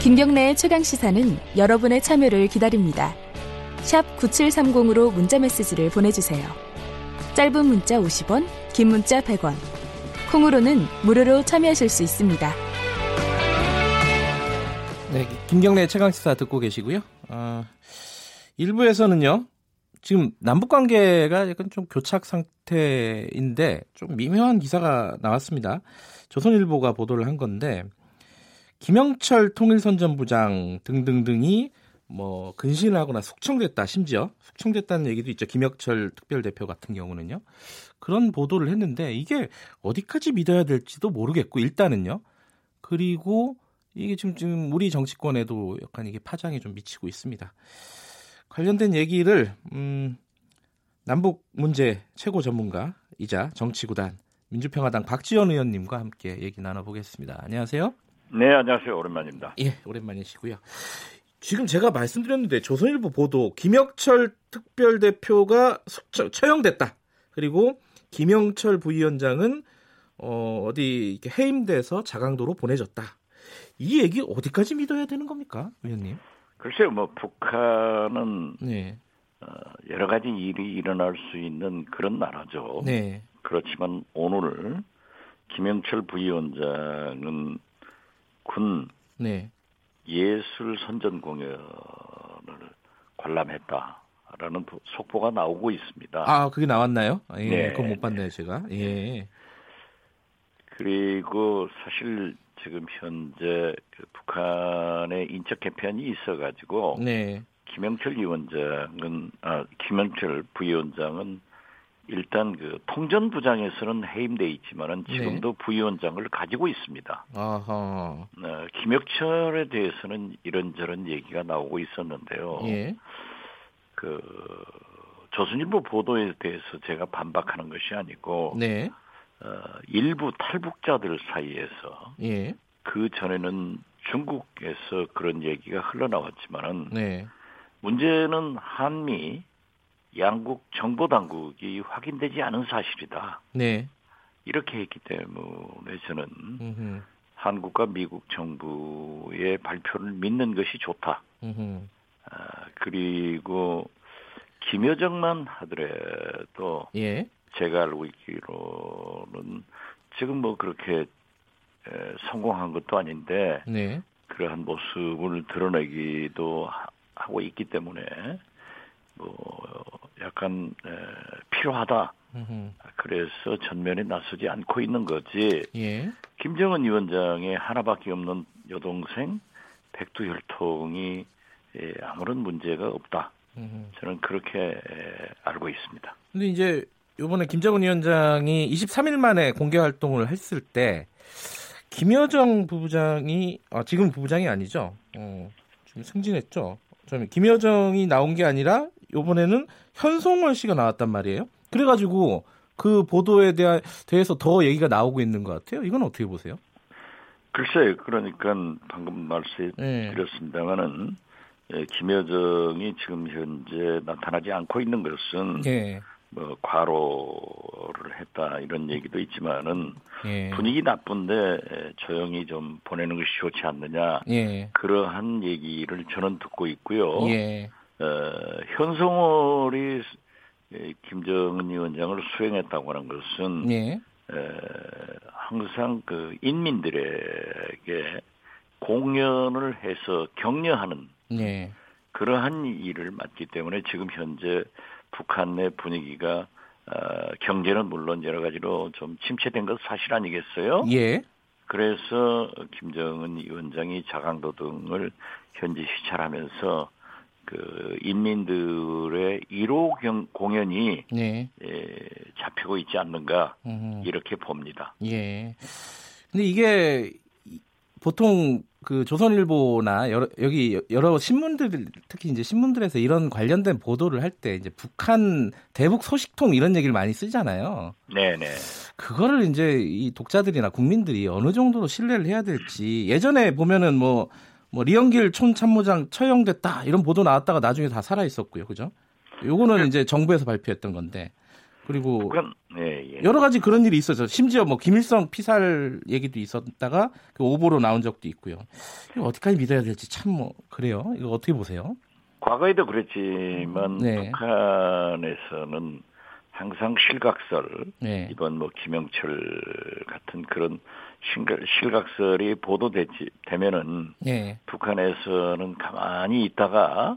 김경래의 최강 시사는 여러분의 참여를 기다립니다. 샵 9730으로 문자 메시지를 보내주세요. 짧은 문자 50원, 긴 문자 100원. 콩으로는 무료로 참여하실 수 있습니다. 네, 김경래 최강 시사 듣고 계시고요. 어, 일부에서는요. 지금 남북 관계가 약간 좀 교착 상태인데 좀 미묘한 기사가 나왔습니다. 조선일보가 보도를 한 건데 김영철 통일선전부장 등등등이 뭐 근신을 하거나 숙청됐다 심지어 숙청됐다는 얘기도 있죠. 김혁철 특별대표 같은 경우는요. 그런 보도를 했는데 이게 어디까지 믿어야 될지도 모르겠고 일단은요. 그리고 이게 지금, 지금 우리 정치권에도 약간 이게 파장이 좀 미치고 있습니다. 관련된 얘기를 음, 남북 문제 최고 전문가이자 정치구단 민주평화당 박지원 의원님과 함께 얘기 나눠보겠습니다. 안녕하세요. 네, 안녕하세요. 오랜만입니다. 예, 오랜만이시고요. 지금 제가 말씀드렸는데 조선일보 보도 김혁철 특별대표가 처형됐다. 그리고 김영철 부위원장은 어, 어디 이렇게 해임돼서 자강도로 보내졌다. 이 얘기 어디까지 믿어야 되는 겁니까, 의원님? 글쎄요, 뭐 북한은 네. 어, 여러 가지 일이 일어날 수 있는 그런 나라죠. 네. 그렇지만 오늘 김영철 부위원장은 군 네. 예술 선전 공연을 관람했다라는 속보가 나오고 있습니다. 아, 그게 나왔나요? 예, 네. 그건 못 봤네요, 제가. 예. 그리고 사실 지금 현재 그 북한의 인적 개편이 있어가지고 네. 김영철 위원장은 아 김영철 부위원장은 일단 그 통전부장에서는 해임돼 있지만은 네. 지금도 부위원장을 가지고 있습니다. 아하. 어, 김혁철에 대해서는 이런저런 얘기가 나오고 있었는데요. 예. 그 조선일보 보도에 대해서 제가 반박하는 것이 아니고 네. 어, 일부 탈북자들 사이에서 예. 그 전에는 중국에서 그런 얘기가 흘러나왔지만은 네. 문제는 한미 양국 정보 당국이 확인되지 않은 사실이다. 네. 이렇게 했기 때문에 저는 음흠. 한국과 미국 정부의 발표를 믿는 것이 좋다. 음흠. 아, 그리고 김여정만 하더라도 예. 제가 알고 있기로는 지금 뭐 그렇게 에, 성공한 것도 아닌데 네. 그러한 모습을 드러내기도 하- 하고 있기 때문에 뭐 약간 에, 필요하다. 음흠. 그래서 전면에 나서지 않고 있는 거지. 예. 김정은 위원장의 하나밖에 없는 여동생 백두혈통이 에, 아무런 문제가 없다. 음흠. 저는 그렇게 에, 알고 있습니다. 근데 이제 요번에 김정은 위원장이 23일 만에 공개 활동을 했을 때 김여정 부부장이 아, 지금 부부장이 아니죠. 어, 지금 승진했죠. 좀 김여정이 나온 게 아니라 요번에는 현송월 씨가 나왔단 말이에요. 그래가지고 그 보도에 대하, 대해서 더 얘기가 나오고 있는 것 같아요. 이건 어떻게 보세요? 글쎄요, 그러니까 방금 네. 말씀드렸습니다만은 예, 김여정이 지금 현재 나타나지 않고 있는 것은 예. 뭐 과로를 했다 이런 얘기도 있지만은 예. 분위기 나쁜데 에, 조용히 좀 보내는 것이 좋지 않느냐 예. 그러한 얘기를 저는 듣고 있고요. 예. 어, 현성월이 에, 김정은 위원장을 수행했다고 하는 것은 예. 에, 항상 그 인민들에게 공연을 해서 격려하는 예. 그러한 일을 맡기 때문에 지금 현재 북한 내 분위기가 어, 경제는 물론 여러 가지로 좀 침체된 것 사실 아니겠어요? 예. 그래서 김정은 위원장이 자강도 등을 현지 시찰하면서 그 인민들의 1호 경, 공연이 예. 에, 잡히고 있지 않는가 음. 이렇게 봅니다. 예. 근데 이게 이- 보통 그 조선일보나 여러, 여기 여러 신문들 특히 이제 신문들에서 이런 관련된 보도를 할 때 이제 북한 대북 소식통 이런 얘기를 많이 쓰잖아요. 네네. 그거를 이제 이 독자들이나 국민들이 어느 정도로 신뢰를 해야 될지 예전에 보면은 뭐 뭐 리영길 촌참모장 처형됐다 이런 보도 나왔다가 나중에 다 살아 있었고요, 그죠? 요거는 이제 정부에서 발표했던 건데 그리고 북한, 예, 예. 여러 가지 그런 일이 있었죠. 심지어 뭐 김일성 피살 얘기도 있었다가 그 오보로 나온 적도 있고요. 이거 어디까지 믿어야 될지 참 뭐 그래요. 이거 어떻게 보세요? 과거에도 그랬지만 네. 북한에서는 항상 실각설 네. 이번 뭐 김영철 같은 그런 실각- 실각설이 보도되지 되면은 예. 북한에서는 가만히 있다가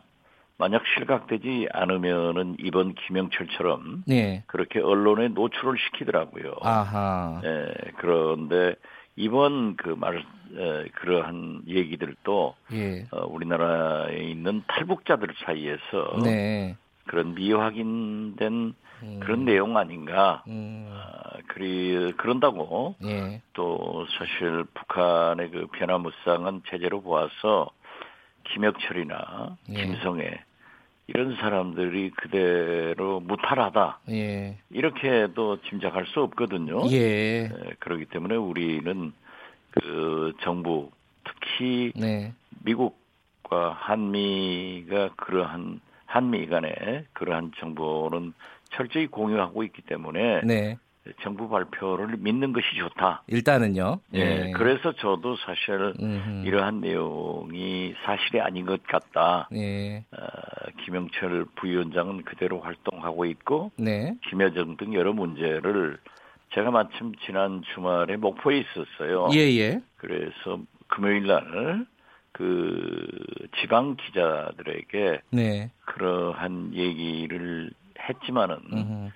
만약 실각되지 않으면은 이번 김영철처럼 네. 그렇게 언론에 노출을 시키더라고요. 아하. 예, 그런데 이번 그 말, 에, 그러한 얘기들도 예. 어, 우리나라에 있는 탈북자들 사이에서 네. 그런 미확인된 음. 그런 내용 아닌가. 음. 아, 그리, 그런다고 예. 또 사실 북한의 그 변화무쌍한 체제로 보아서 김혁철이나 예. 김성애 이런 사람들이 그대로 무탈하다 예. 이렇게도 짐작할 수 없거든요. 예. 에, 그렇기 때문에 우리는 그 정부 특히 네. 미국과 한미가 그러한 한미 간에 그러한 정보는 철저히 공유하고 있기 때문에 네. 정부 발표를 믿는 것이 좋다. 일단은요. 예. 그래서 저도 사실 음흠. 이러한 내용이 사실이 아닌 것 같다. 예. 어, 김영철 부위원장은 그대로 활동하고 있고 네. 김여정 등 여러 문제를 제가 마침 지난 주말에 목포에 있었어요. 예, 예. 그래서 금요일 날 그 지방 기자들에게 네. 그러한 얘기를 했지만은 음흠.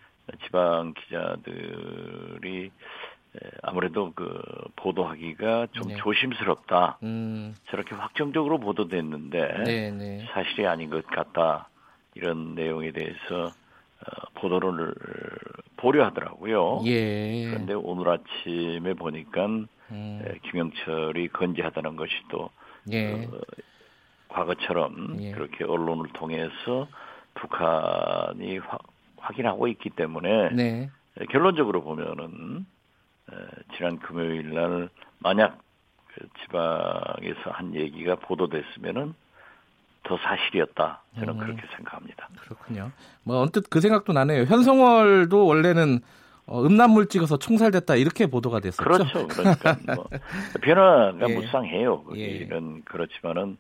지방 기자들이 에, 아무래도 그 보도하기가 좀 네. 조심스럽다. 음. 저렇게 확정적으로 보도됐는데 네, 네. 사실이 아닌 것 같다. 이런 내용에 대해서 어, 보도를 보려 하더라고요. 예. 그런데 오늘 아침에 보니까 음. 에, 김영철이 건재하다는 것이 또 예. 어, 과거처럼 예. 그렇게 언론을 통해서 북한이 확- 확인하고 있기 때문에 네. 에, 결론적으로 보면은 에, 지난 금요일 날 만약 그 지방에서 한 얘기가 보도됐으면은 더 사실이었다 저는 음. 그렇게 생각합니다. 그렇군요. 뭐 언뜻 그 생각도 나네요. 현성월도 원래는 어, 음란물 찍어서 총살됐다 이렇게 보도가 됐었죠. 그렇죠. 그러니까 뭐 변화가 예. 무쌍해요. 예. 거기는 그렇지만은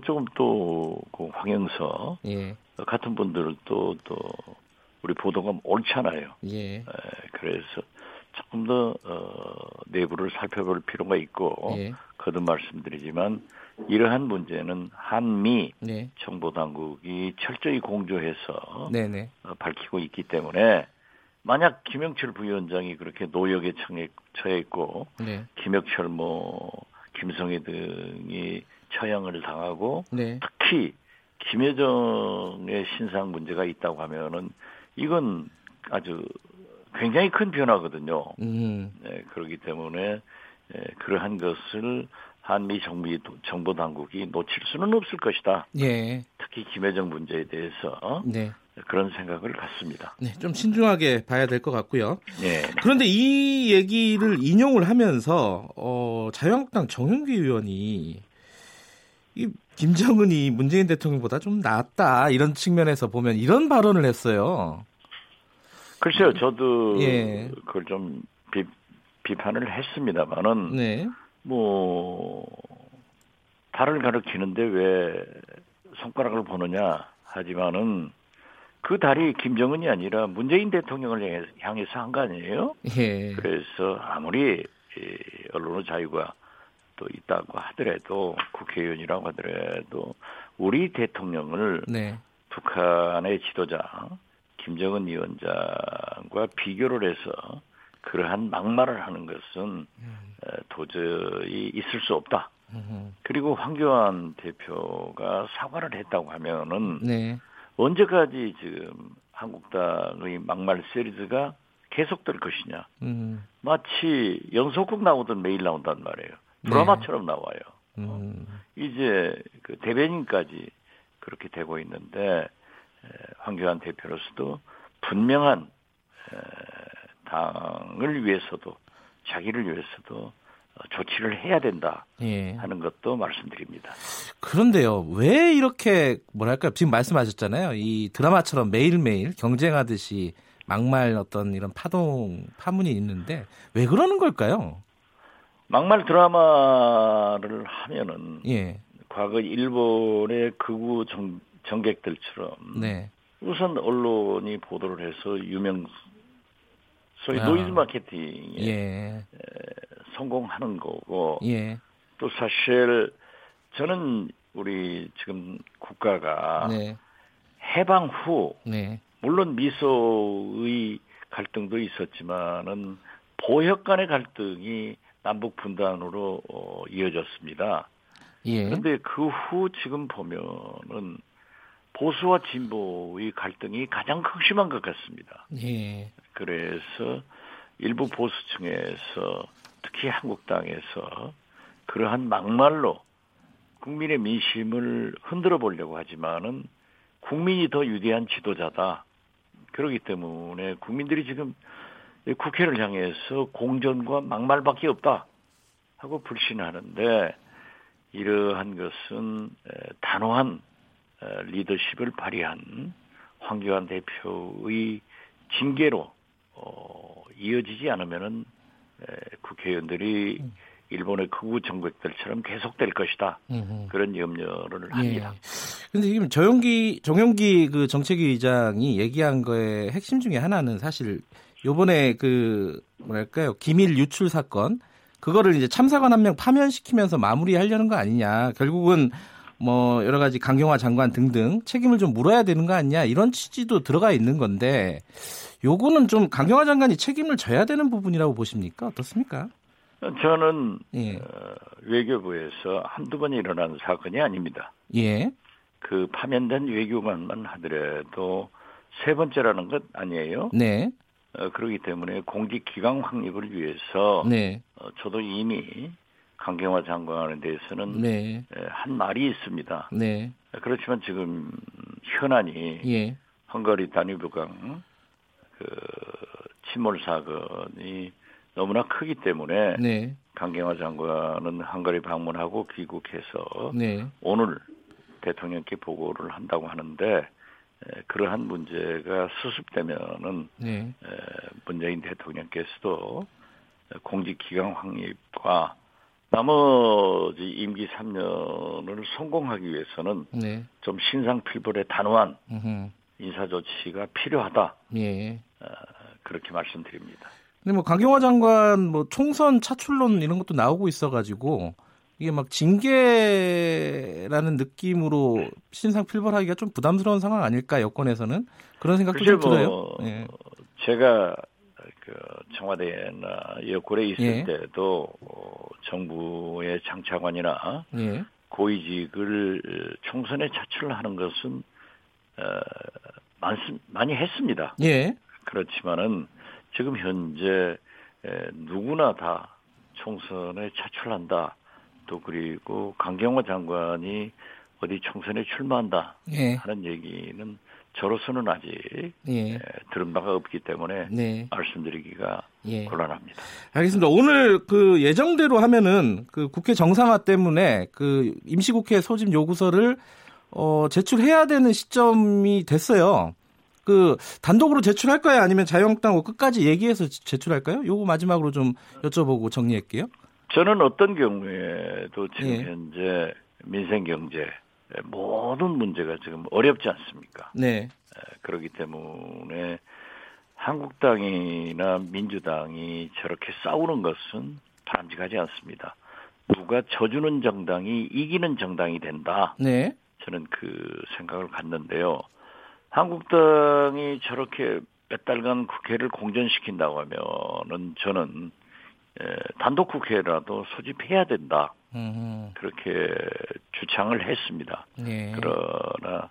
조금 또 그 황영서 예. 같은 분들도 또 우리 보도가 옳잖아요. 예. 에, 그래서 조금 더 어, 내부를 살펴볼 필요가 있고 예. 거듭 말씀드리지만 이러한 문제는 한미 네. 정보 당국이 철저히 공조해서 네, 네. 어, 밝히고 있기 때문에 만약 김영철 부위원장이 그렇게 노역에 처해, 있고 네. 김혁철 뭐 김성애 등이 처형을 당하고 네. 특히 김여정의 신상 문제가 있다고 하면은 이건 아주 굉장히 큰 변화거든요. 음. 네, 그렇기 때문에 에, 그러한 것을 한미 정부 정보 당국이 놓칠 수는 없을 것이다. 예. 특히 김여정 문제에 대해서 네. 그런 생각을 갖습니다. 네. 좀 신중하게 봐야 될 것 같고요. 네. 그런데 이 얘기를 인용을 하면서 어, 자유한국당 정윤기 의원이 이 김정은이 문재인 대통령보다 좀 낫다 이런 측면에서 보면 이런 발언을 했어요. 글쎄요, 저도 예. 그걸 좀 비, 비판을 했습니다만은 네. 뭐 달을 가리키는데 왜 손가락을 보느냐 하지만은 그 달이 김정은이 아니라 문재인 대통령을 향해- 향해서 한 거 아니에요? 예. 그래서 아무리 이 언론의 자유가 또 있다고 하더라도 국회의원이라고 하더라도 우리 대통령을 네. 북한의 지도자 김정은 위원장과 비교를 해서 그러한 막말을 하는 것은 에, 도저히 있을 수 없다. 음, 그리고 황교안 대표가 사과를 했다고 하면은 네. 언제까지 지금 한국당의 막말 시리즈가 계속될 것이냐. 음, 마치 연속극 나오던 매일 나온단 말이에요. 드라마처럼 나와요. 음, 이제 그 대변인까지 그렇게 되고 있는데 에, 황교안 대표로서도 분명한 에, 당을 위해서도 자기를 위해서도 어, 조치를 해야 된다 예. 하는 것도 말씀드립니다. 그런데요, 왜 이렇게 뭐랄까 지금 말씀하셨잖아요. 이 드라마처럼 매일매일 경쟁하듯이 막말 어떤 이런 파동 파문이 있는데 왜 그러는 걸까요? 막말 드라마를 하면은 예. 과거 일본의 극우 정, 정객들처럼 네. 우선 언론이 보도를 해서 유명 소위 아. 노이즈 마케팅에 예. 성공하는 거고 예. 또 사실 저는 우리 지금 국가가 네. 해방 후 네. 물론 미소의 갈등도 있었지만은 보역 간의 갈등이 남북 분단으로 어, 이어졌습니다. 예. 그런데 그 후 지금 보면은 보수와 진보의 갈등이 가장 극심한 것 같습니다. 예. 그래서 일부 보수층에서 특히 한국당에서 그러한 막말로 국민의 민심을 흔들어 보려고 하지만은 국민이 더 유리한 지도자다. 그렇기 때문에 국민들이 지금 이 국회를 향해서 공전과 막말밖에 없다 하고 불신하는데 이러한 것은 에, 단호한 에, 리더십을 발휘한 황교안 대표의 징계로 어, 이어지지 않으면은 에, 국회의원들이 일본의 극우 정객들처럼 계속될 것이다. 음흠. 그런 염려를 예. 합니다. 근데 지금 정용기 정용기 그 정책위 의장이 얘기한 거의 핵심 중에 하나는 사실 요번에 그 뭐랄까요 기밀 유출 사건 그거를 이제 참사관 한 명 파면시키면서 마무리하려는 거 아니냐 결국은 뭐 여러 가지 강경화 장관 등등 책임을 좀 물어야 되는 거 아니냐 이런 취지도 들어가 있는 건데 요거는 좀 강경화 장관이 책임을 져야 되는 부분이라고 보십니까 어떻습니까? 저는 예. 어, 외교부에서 한두 번 일어난 사건이 아닙니다. 예. 그 파면된 외교관만 하더라도 세 번째라는 것 아니에요. 네. 어, 그렇기 때문에 공직 기강 확립을 위해서 네. 어, 저도 이미 강경화 장관에 대해서는 네. 에, 한 말이 있습니다. 네. 그렇지만 지금 현안이 예. 헝가리 다뉴브강 그 침몰 사건이 너무나 크기 때문에 네. 강경화 장관은 헝가리 방문하고 귀국해서 네. 오늘 대통령께 보고를 한다고 하는데 에, 그러한 문제가 수습되면은 네. 에, 문재인 대통령께서도 공직 기강 확립과 나머지 임기 3년을 성공하기 위해서는 네. 좀 신상필벌의 단호한 음흠. 인사 조치가 필요하다 예. 어, 그렇게 말씀드립니다. 근데 뭐 강경화 장관 뭐 총선 차출론 이런 것도 나오고 있어가지고 이게 막 징계라는 느낌으로 신상 필벌하기가 좀 부담스러운 상황 아닐까 여권에서는 그런 생각도 좀 글쎄 들어요. 뭐 예. 제가 그 청와대나 여권에 있을 예. 때도 어, 정부의 장차관이나 예. 고위직을 총선에 차출하는 것은 어, 많습, 많이 했습니다. 예. 그렇지만은 지금 현재 에, 누구나 다 총선에 차출한다. 또 그리고 강경화 장관이 어디 총선에 출마한다 예. 하는 얘기는 저로서는 아직 예. 에, 들은 바가 없기 때문에 네. 말씀드리기가 예. 곤란합니다. 알겠습니다. 오늘 그 예정대로 하면은 그 국회 정상화 때문에 그 임시국회 소집 요구서를 어, 제출해야 되는 시점이 됐어요. 그 단독으로 제출할까요? 아니면 자유한국당 끝까지 얘기해서 제출할까요? 요거 마지막으로 좀 여쭤보고 정리할게요. 저는 어떤 경우에도 지금 예. 현재 민생 경제 모든 문제가 지금 어렵지 않습니까? 네. 에, 그렇기 때문에 한국당이나 민주당이 저렇게 싸우는 것은 바람직하지 않습니다. 누가 져주는 정당이 이기는 정당이 된다. 네. 저는 그 생각을 갖는데요. 한국당이 저렇게 몇 달간 국회를 공전시킨다고 하면은 저는 에, 단독 국회라도 소집해야 된다. 음, 그렇게 주창을 했습니다. 네. 그러나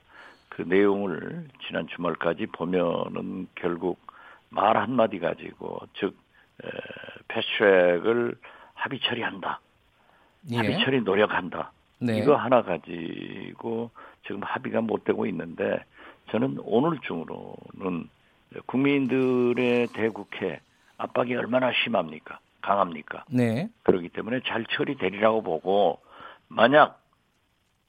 그 내용을 지난 주말까지 보면은 결국 말 한마디 가지고 즉 에, 패스트트랙을 합의 처리한다. 합의 예. 처리 노력한다. 네. 이거 하나 가지고 지금 합의가 못 되고 있는데 저는 오늘 중으로는 국민들의 대국회 압박이 얼마나 심합니까? 강합니까? 네. 그렇기 때문에 잘 처리되리라고 보고 만약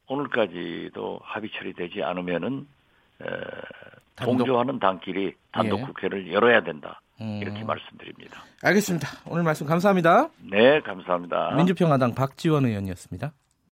오늘까지도 합의 처리되지 않으면은 에, 동조하는 당끼리 단독 예. 국회를 열어야 된다. 음. 이렇게 말씀드립니다. 알겠습니다. 오늘 말씀 감사합니다. 네, 감사합니다. 민주평화당 박지원 의원이었습니다.